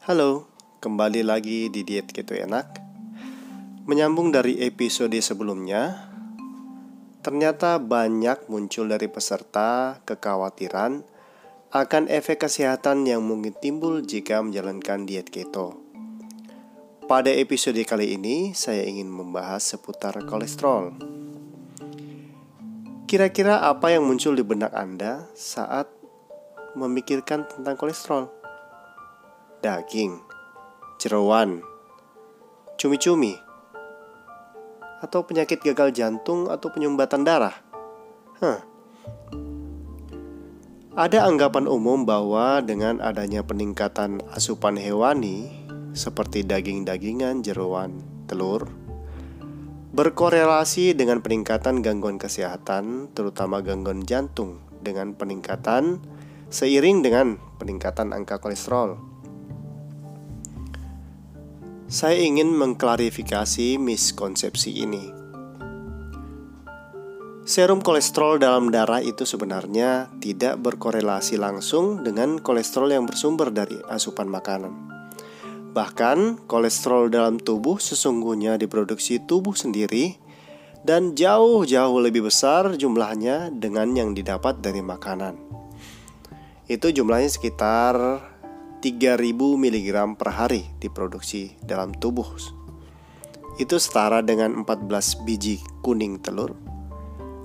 Halo, kembali lagi di Diet Keto Enak. Menyambung dari episode sebelumnya, ternyata banyak muncul dari peserta kekhawatiran akan efek kesehatan yang mungkin timbul jika menjalankan diet keto. Pada episode kali ini, saya ingin membahas seputar kolesterol. Kira-kira apa yang muncul di benak Anda saat memikirkan tentang kolesterol? Daging, jeroan, cumi-cumi, atau penyakit gagal jantung atau penyumbatan darah? Huh. Ada anggapan umum bahwa dengan adanya peningkatan asupan hewani seperti daging-dagingan, jeroan, telur, berkorelasi dengan peningkatan gangguan kesehatan, terutama gangguan jantung, dengan peningkatan seiring dengan peningkatan angka kolesterol. Saya ingin mengklarifikasi miskonsepsi ini. Serum kolesterol dalam darah itu sebenarnya tidak berkorelasi langsung dengan kolesterol yang bersumber dari asupan makanan. Bahkan, kolesterol dalam tubuh sesungguhnya diproduksi tubuh sendiri dan jauh-jauh lebih besar jumlahnya dengan yang didapat dari makanan. Itu jumlahnya sekitar 3000 mg per hari diproduksi dalam tubuh. Itu setara dengan 14 biji kuning telur,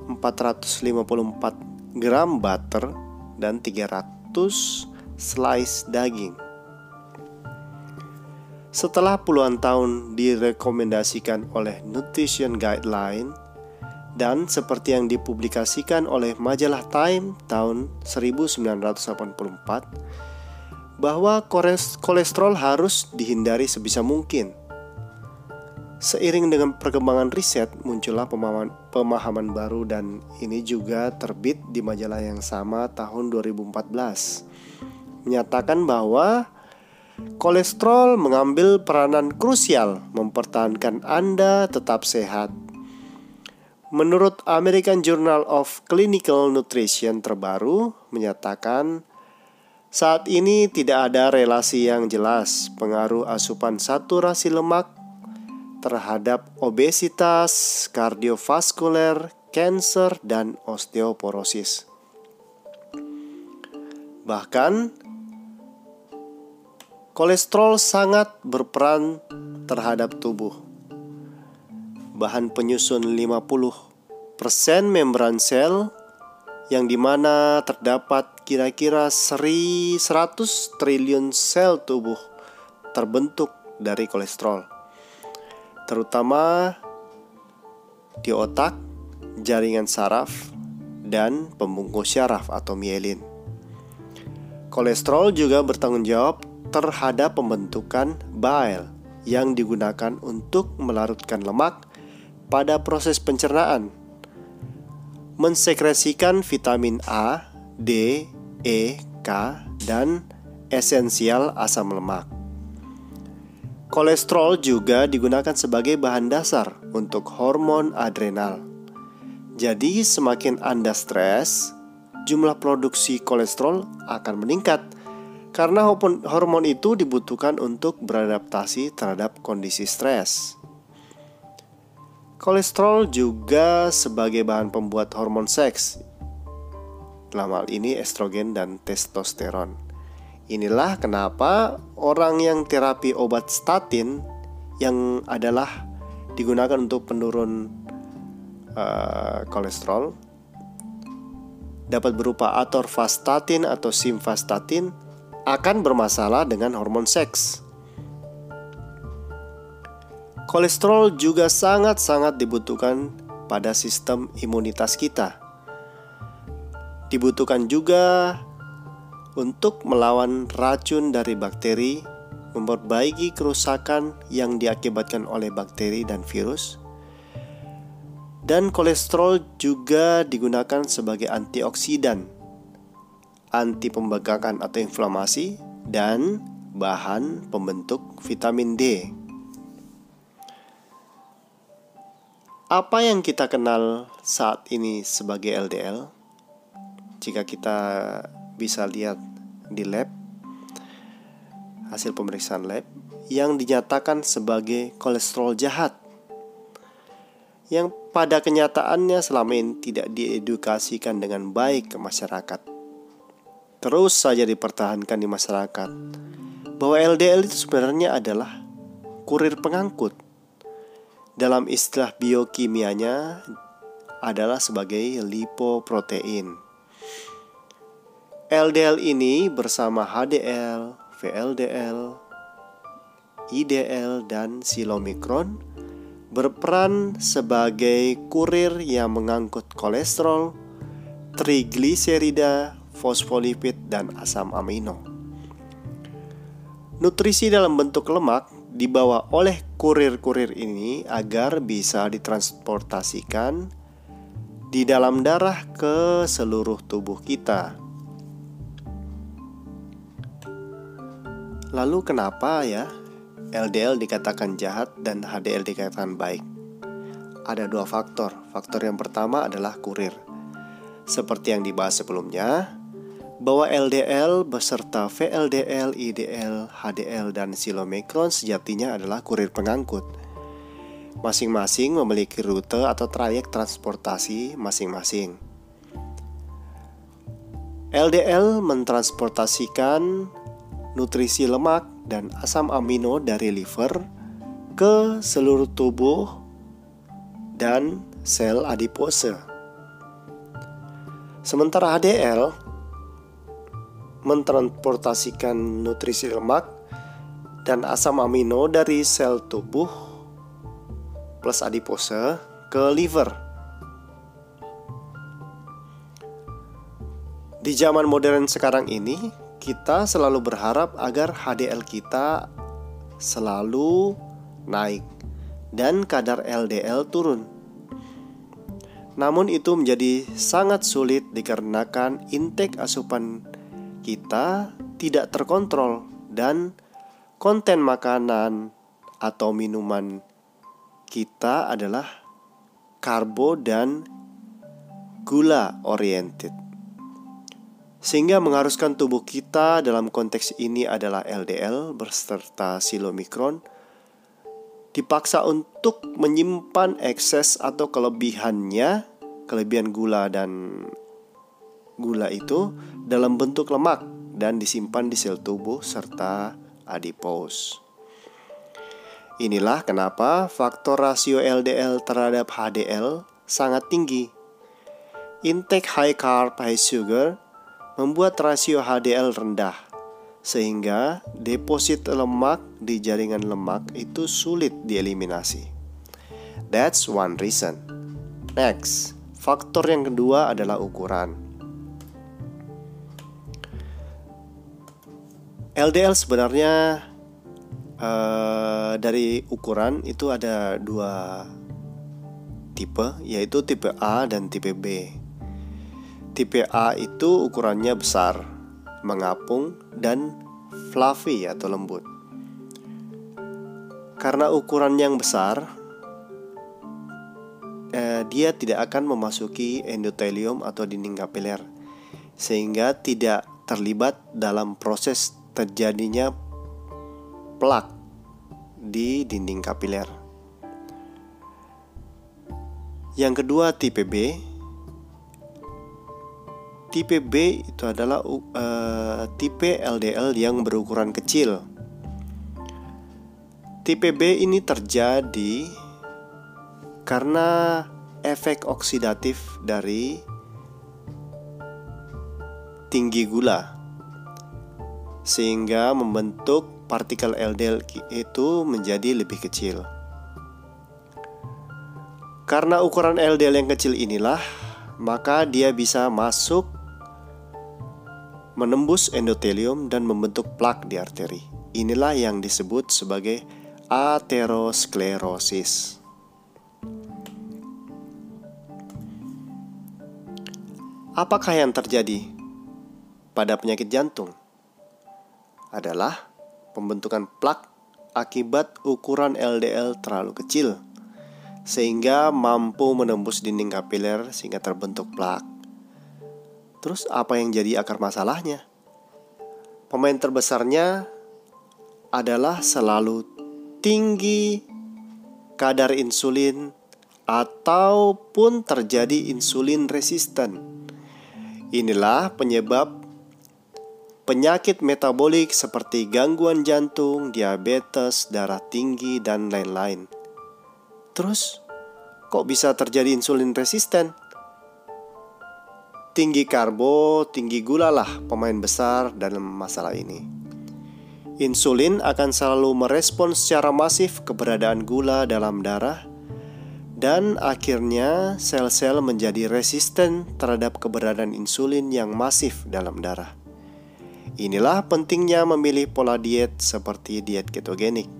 454 gram butter, dan 300 slice daging. Setelah puluhan tahun direkomendasikan oleh Nutrition Guideline dan seperti yang dipublikasikan oleh majalah Time tahun 1984 bahwa kolesterol harus dihindari sebisa mungkin. Seiring dengan perkembangan riset muncullah pemahaman, pemahaman baru dan ini juga terbit di majalah yang sama tahun 2014 menyatakan bahwa Kolesterol mengambil peranan krusial mempertahankan Anda tetap sehat. Menurut American Journal of Clinical Nutrition terbaru menyatakan saat ini tidak ada relasi yang jelas pengaruh asupan saturasi lemak terhadap obesitas, kardiovaskuler, kanker, dan osteoporosis. Bahkan, Kolesterol sangat berperan terhadap tubuh. Bahan penyusun 50% membran sel yang di mana terdapat kira-kira 100 triliun sel tubuh terbentuk dari kolesterol. Terutama di otak, jaringan saraf, dan pembungkus syaraf atau mielin. Kolesterol juga bertanggung jawab terhadap pembentukan bile yang digunakan untuk melarutkan lemak pada proses pencernaan, mensekresikan vitamin A, D, E, K, dan esensial asam lemak. Kolesterol juga digunakan sebagai bahan dasar untuk hormon adrenal. Jadi, semakin Anda stres, jumlah produksi kolesterol akan meningkat karena hormon itu dibutuhkan untuk beradaptasi terhadap kondisi stres. Kolesterol juga sebagai bahan pembuat hormon seks, dalam hal ini estrogen dan testosteron. Inilah kenapa orang yang terapi obat statin yang adalah digunakan untuk penurun uh, kolesterol dapat berupa atorvastatin atau simvastatin akan bermasalah dengan hormon seks. Kolesterol juga sangat-sangat dibutuhkan pada sistem imunitas kita. Dibutuhkan juga untuk melawan racun dari bakteri, memperbaiki kerusakan yang diakibatkan oleh bakteri dan virus. Dan kolesterol juga digunakan sebagai antioksidan anti pembengkakan atau inflamasi, dan bahan pembentuk vitamin D. Apa yang kita kenal saat ini sebagai LDL? Jika kita bisa lihat di lab, hasil pemeriksaan lab yang dinyatakan sebagai kolesterol jahat yang pada kenyataannya selama ini tidak diedukasikan dengan baik ke masyarakat. Terus saja dipertahankan di masyarakat bahwa LDL itu sebenarnya adalah kurir pengangkut. Dalam istilah biokimianya adalah sebagai lipoprotein. LDL ini bersama HDL, VLDL, IDL, dan silomikron berperan sebagai kurir yang mengangkut kolesterol, trigliserida, fosfolipid, dan asam amino. Nutrisi dalam bentuk lemak dibawa oleh kurir-kurir ini agar bisa ditransportasikan di dalam darah ke seluruh tubuh kita. Lalu kenapa ya LDL dikatakan jahat dan HDL dikatakan baik? Ada dua faktor. Faktor yang pertama adalah kurir. Seperti yang dibahas sebelumnya, bahwa LDL beserta VLDL, IDL, HDL, dan silomikron sejatinya adalah kurir pengangkut. Masing-masing memiliki rute atau trayek transportasi masing-masing. LDL mentransportasikan nutrisi lemak dan asam amino dari liver ke seluruh tubuh dan sel adipose. Sementara HDL mentransportasikan nutrisi lemak dan asam amino dari sel tubuh plus adipose ke liver. Di zaman modern sekarang ini, kita selalu berharap agar HDL kita selalu naik dan kadar LDL turun. Namun itu menjadi sangat sulit dikarenakan intake asupan kita tidak terkontrol dan konten makanan atau minuman kita adalah karbo dan gula oriented. Sehingga mengharuskan tubuh kita dalam konteks ini adalah LDL berserta silomikron dipaksa untuk menyimpan ekses atau kelebihannya, kelebihan gula dan gula itu dalam bentuk lemak dan disimpan di sel tubuh serta adipose. Inilah kenapa faktor rasio LDL terhadap HDL sangat tinggi. Intake high carb, high sugar membuat rasio HDL rendah, sehingga deposit lemak di jaringan lemak itu sulit dieliminasi. That's one reason. Next, faktor yang kedua adalah ukuran. LDL sebenarnya uh, dari ukuran itu ada dua tipe, yaitu tipe A dan tipe B. Tipe A itu ukurannya besar, mengapung, dan fluffy atau lembut. Karena ukuran yang besar, eh, dia tidak akan memasuki endotelium atau dinding kapiler, sehingga tidak terlibat dalam proses terjadinya plak di dinding kapiler. Yang kedua tipe B Tipe B itu adalah uh, tipe LDL yang berukuran kecil. Tipe B ini terjadi karena efek oksidatif dari tinggi gula sehingga membentuk partikel LDL itu menjadi lebih kecil. Karena ukuran LDL yang kecil inilah, maka dia bisa masuk menembus endotelium dan membentuk plak di arteri. Inilah yang disebut sebagai aterosklerosis. Apakah yang terjadi pada penyakit jantung? Adalah pembentukan plak akibat ukuran LDL terlalu kecil sehingga mampu menembus dinding kapiler sehingga terbentuk plak. Terus apa yang jadi akar masalahnya? Pemain terbesarnya adalah selalu tinggi kadar insulin ataupun terjadi insulin resisten. Inilah penyebab penyakit metabolik seperti gangguan jantung, diabetes, darah tinggi, dan lain-lain. Terus, kok bisa terjadi insulin resisten? Tinggi karbo, tinggi gula lah pemain besar dalam masalah ini. Insulin akan selalu merespon secara masif keberadaan gula dalam darah dan akhirnya sel-sel menjadi resisten terhadap keberadaan insulin yang masif dalam darah. Inilah pentingnya memilih pola diet seperti diet ketogenik.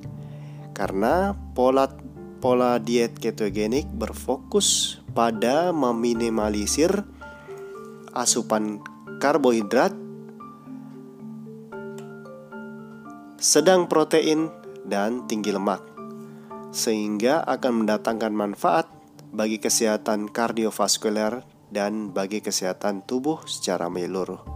Karena pola pola diet ketogenik berfokus pada meminimalisir asupan karbohidrat, sedang protein, dan tinggi lemak, sehingga akan mendatangkan manfaat bagi kesehatan kardiovaskuler dan bagi kesehatan tubuh secara menyeluruh.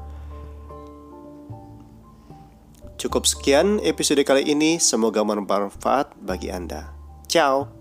Cukup sekian episode kali ini, semoga bermanfaat bagi Anda. Ciao.